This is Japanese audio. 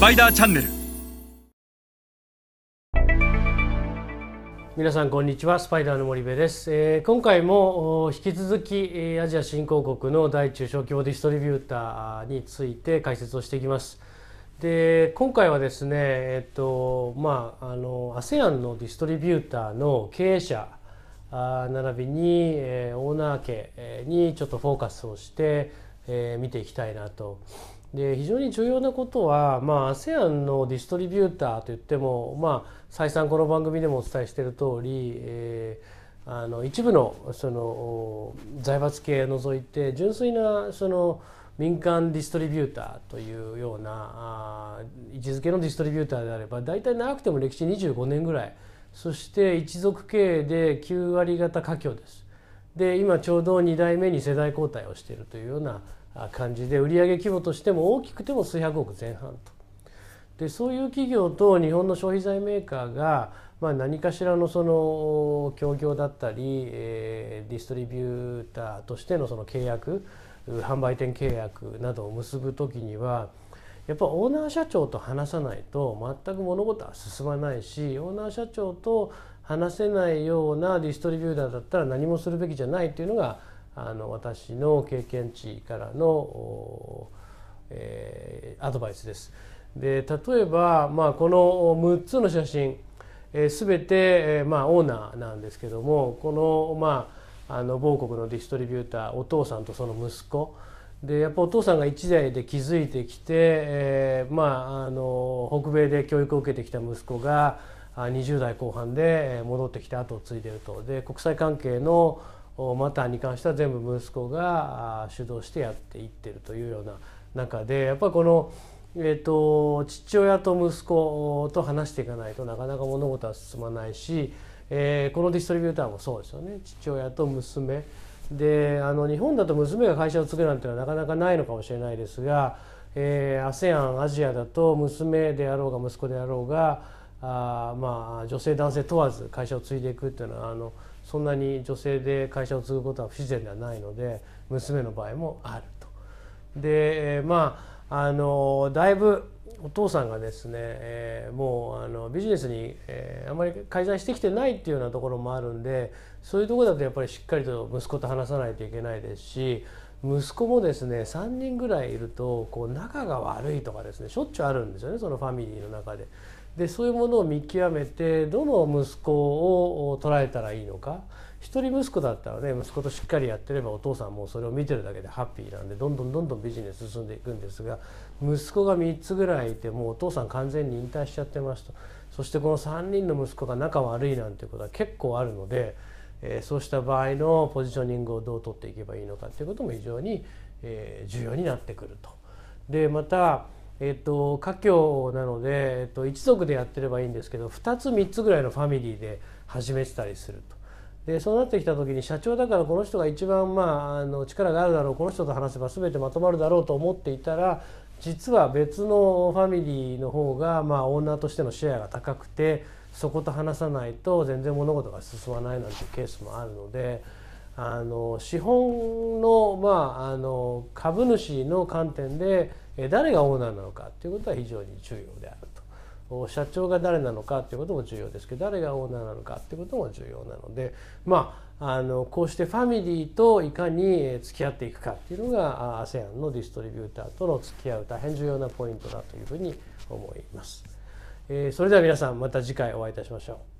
スパイダーチャンネル皆さんこんにちはスパイダーの森部です、えー今回も引き続きアジア新興国の大中小規模ディストリビューターについて解説をしていきますで今回はですねえっとまああの ASEAN のディストリビューターの経営者並びに、えーオーナー家にちょっとフォーカスをして、えー見ていきたいなと。で非常に重要なことは、まあ、ASEAN のディストリビューターといっても、まあ、再三この番組でもお伝えしている通り、えーあの一部のその財閥系を除いて純粋なその民間ディストリビューターというようなあ位置づけのディストリビューターであれば大体長くても歴史25年ぐらいそして一族経営で9割方華僑です。で今ちょうど2代目に世代交代をしているというような感じで売上規模としても大きくても数百億前半と。でそういう企業と日本の消費財メーカーが、まあ、何かしらのその協業だったり、えディストリビューターとしてのその契約販売店契約などを結ぶ時にはやっぱオーナー社長と話さないと全く物事は進まないしオーナー社長と話せないようなディストリビューターだったら何もするべきじゃないというのがあの私の経験値からの、えーアドバイスです。で例えば、まあ、この6つの写真、えー、全て、えーまあ、オーナーなんですけどもこの,、まあ、あの某国のディストリビューターお父さんとその息子でやっぱお父さんが一代で築いてきて、えーまあ、あの北米で教育を受けてきた息子が20代後半で戻ってきて後を継いでるとで国際関係のマターに関しては全部息子が主導してやっていってるというような中でやっぱりこの、えー、と父親と息子と話していかないとなかなか物事は進まないし、えーこのディストリビューターもそうですよね。父親と娘。であの日本だと娘が会社を継ぐなんていうのはなかなかないのかもしれないですが、えー、ASEAN アジアだと娘であろうが息子であろうがあまあ女性男性問わず会社を継いでいくっていうのはあのそんなに女性で会社を継ぐことは不自然ではないので娘の場合もあると。でまああのだいぶお父さんがですね、えーもうあのビジネスに、えーあまり介在してきてないっていうようなところもあるんでそういうところだとやっぱりしっかりと息子と話さないといけないですし息子もですね3人ぐらいいるとこう仲が悪いとかですねしょっちゅうあるんですよねそのファミリーの中で。でそういうものを見極めてどの息子を捉えたらいいのか一人息子だったらね息子としっかりやってればお父さんもそれを見てるだけでハッピーなんでどんどんどんどんビジネス進んでいくんですが息子が3つぐらいいてもうお父さん完全に引退しちゃってますとそしてこの3人の息子が仲悪いなんていうことは結構あるので、えーそうした場合のポジショニングをどう取っていけばいいのかっていうことも非常に、えー重要になってくると。でまたえっと華僑なので、えっと、一族でやってればいいんですけど2つ3つぐらいのファミリーで始めてたりすると。でそうなってきた時に社長だからこの人が一番、まあ、あの力があるだろうこの人と話せば全てまとまるだろうと思っていたら実は別のファミリーの方が、まあ、オーナーとしてのシェアが高くてそこと話さないと全然物事が進まないなんていうケースもあるのであの資本の,、まあ、あの株主の観点で誰がオーナーなのかっていうことは非常に重要であると。社長が誰なのかっていうことも重要ですけど誰がオーナーなのかっていうことも重要なのでまああのこうしてファミリーといかに付き合っていくかっていうのが ASEAN のディストリビューターとの付き合う大変重要なポイントだというふうに思います。えそれでは皆さんまた次回お会いいたしましょう。